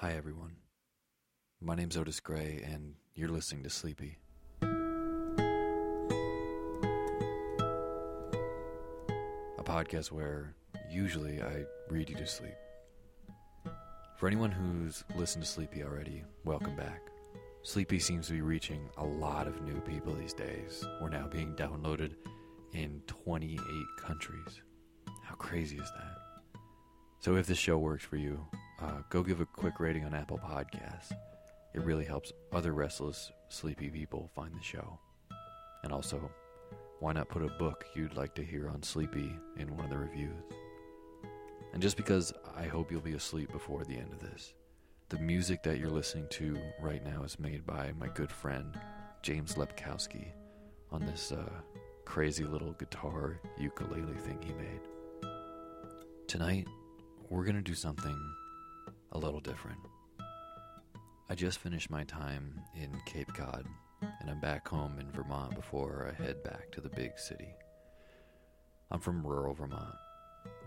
Hi, everyone. My name's Otis Gray, and you're listening to Sleepy. A podcast where usually I read you to sleep. For anyone who's listened to Sleepy already, welcome back. Sleepy seems to be reaching a lot of new people these days. We're now being downloaded in 28 countries. How crazy is that? So if this show works for you, uh, go give a quick rating on Apple Podcasts. It really helps other restless, sleepy people find the show. And also, why not put a book you'd like to hear on Sleepy in one of the reviews? And just because I hope you'll be asleep before the end of this, the music that you're listening to right now is made by my good friend James Lepkowski on this uh, crazy little guitar ukulele thing he made. Tonight, we're going to do something a little different. I just finished my time in Cape Cod, and I'm back home in Vermont before I head back to the big city. I'm from rural Vermont,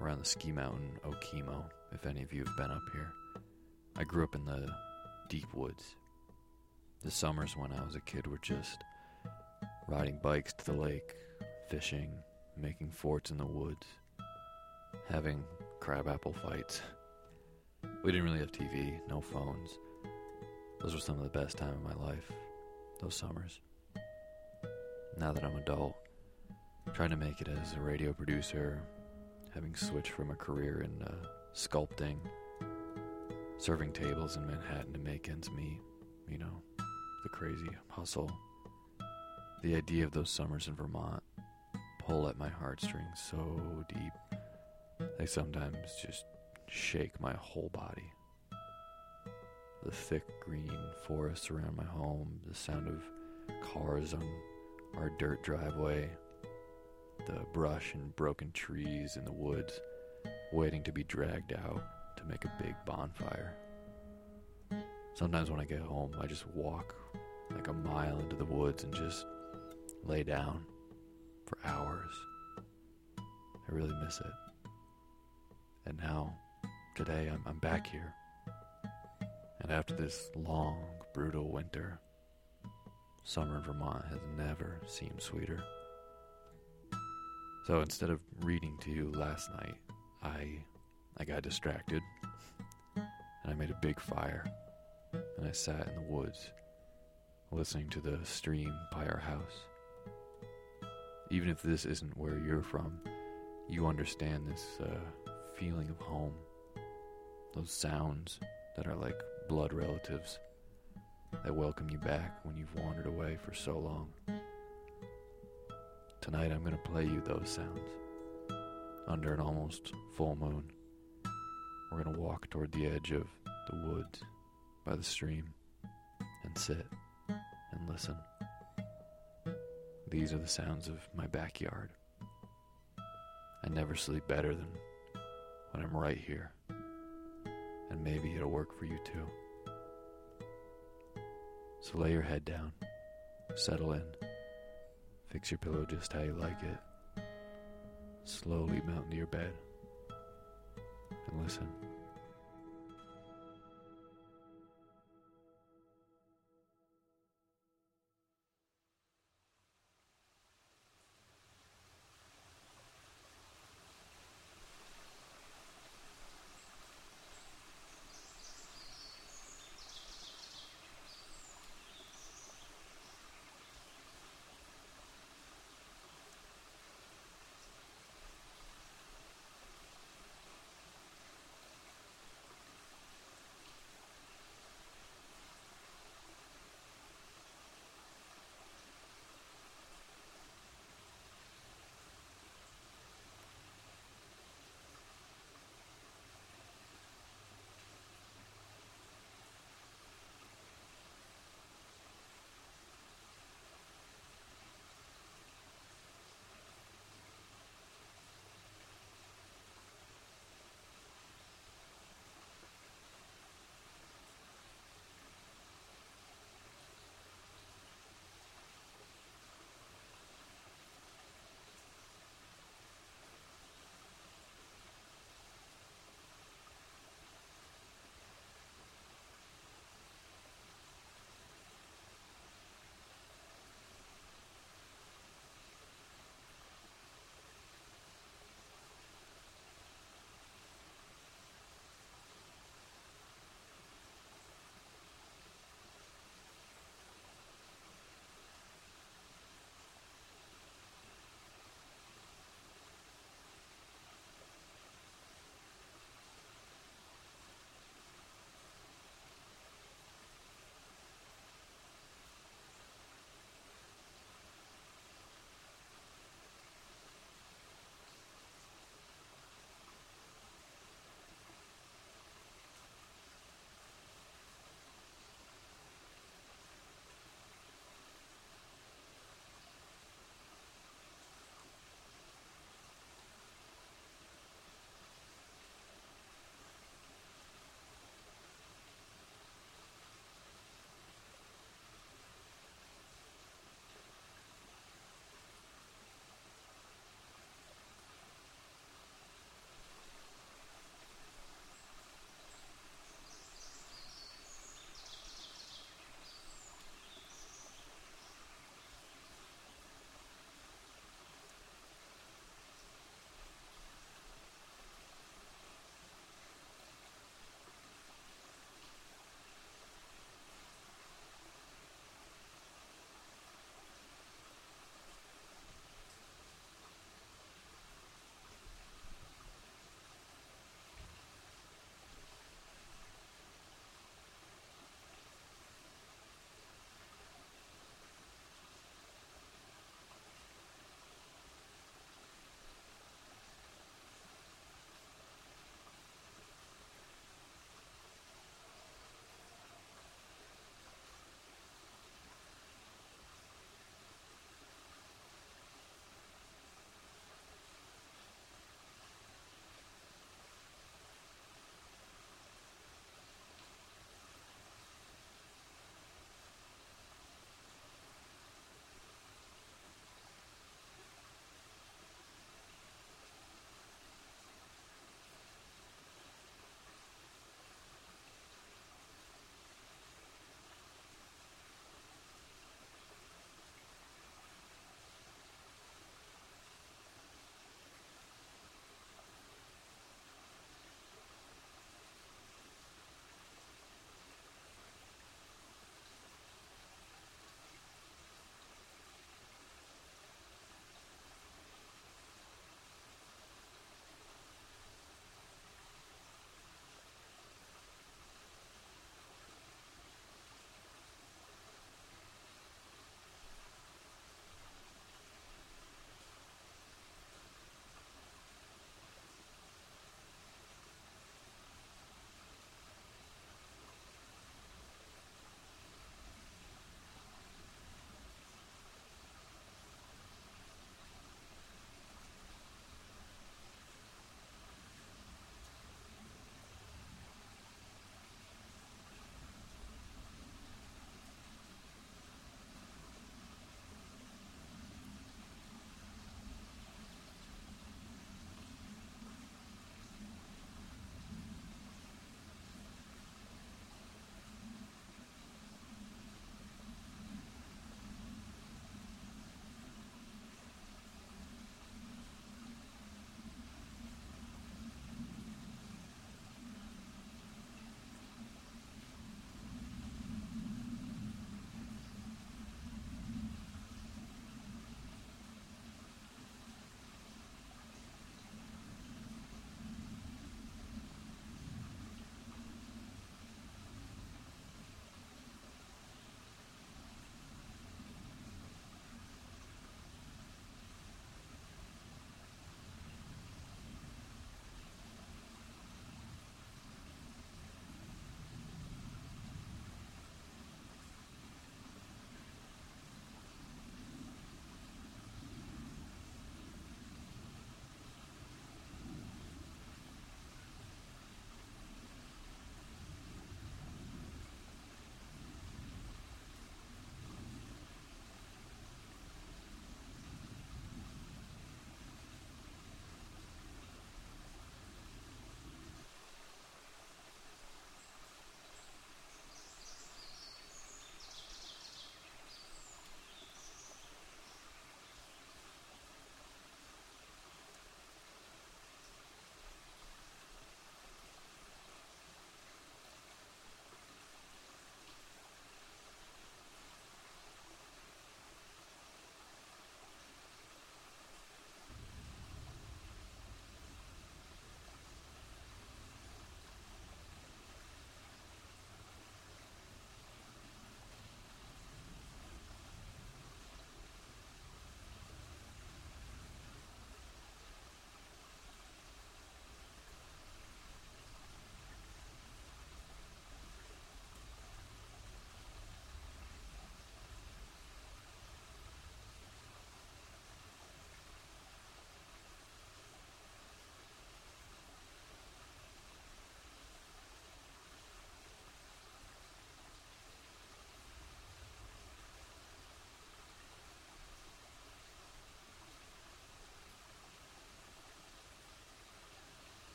around the ski mountain Okemo, if any of you have been up here. I grew up in the deep woods. The summers when I was a kid were just riding bikes to the lake, fishing, making forts in the woods, having crabapple fights. We didn't really have TV, no phones. Those were some of the best time of my life, those summers. Now that I'm adult, trying to make it as a radio producer, having switched from a career in uh, sculpting, serving tables in Manhattan to make ends meet, you know, the crazy hustle. The idea of those summers in Vermont pull at my heartstrings so deep. They sometimes just shake my whole body. The thick green forest around my home, the sound of cars on our dirt driveway, the brush and broken trees in the woods waiting to be dragged out to make a big bonfire. Sometimes when I get home, I just walk like a mile into the woods and just lay down for hours. I really miss it. And now, today, I'm, I'm back here. And after this long, brutal winter, summer in Vermont has never seemed sweeter. So instead of reading to you last night, I I got distracted and I made a big fire, and I sat in the woods, listening to the stream by our house. Even if this isn't where you're from, you understand this uh, feeling of home. Those sounds that are like blood relatives that welcome you back when you've wandered away for so long. Tonight I'm going to play you those sounds under an almost full moon. We're going to walk toward the edge of the woods by the stream and sit and listen. These are the sounds of my backyard. I never sleep better than when I'm right here. And maybe it'll work for you too. So lay your head down, settle in, fix your pillow just how you like it. Slowly mount into your bed and listen.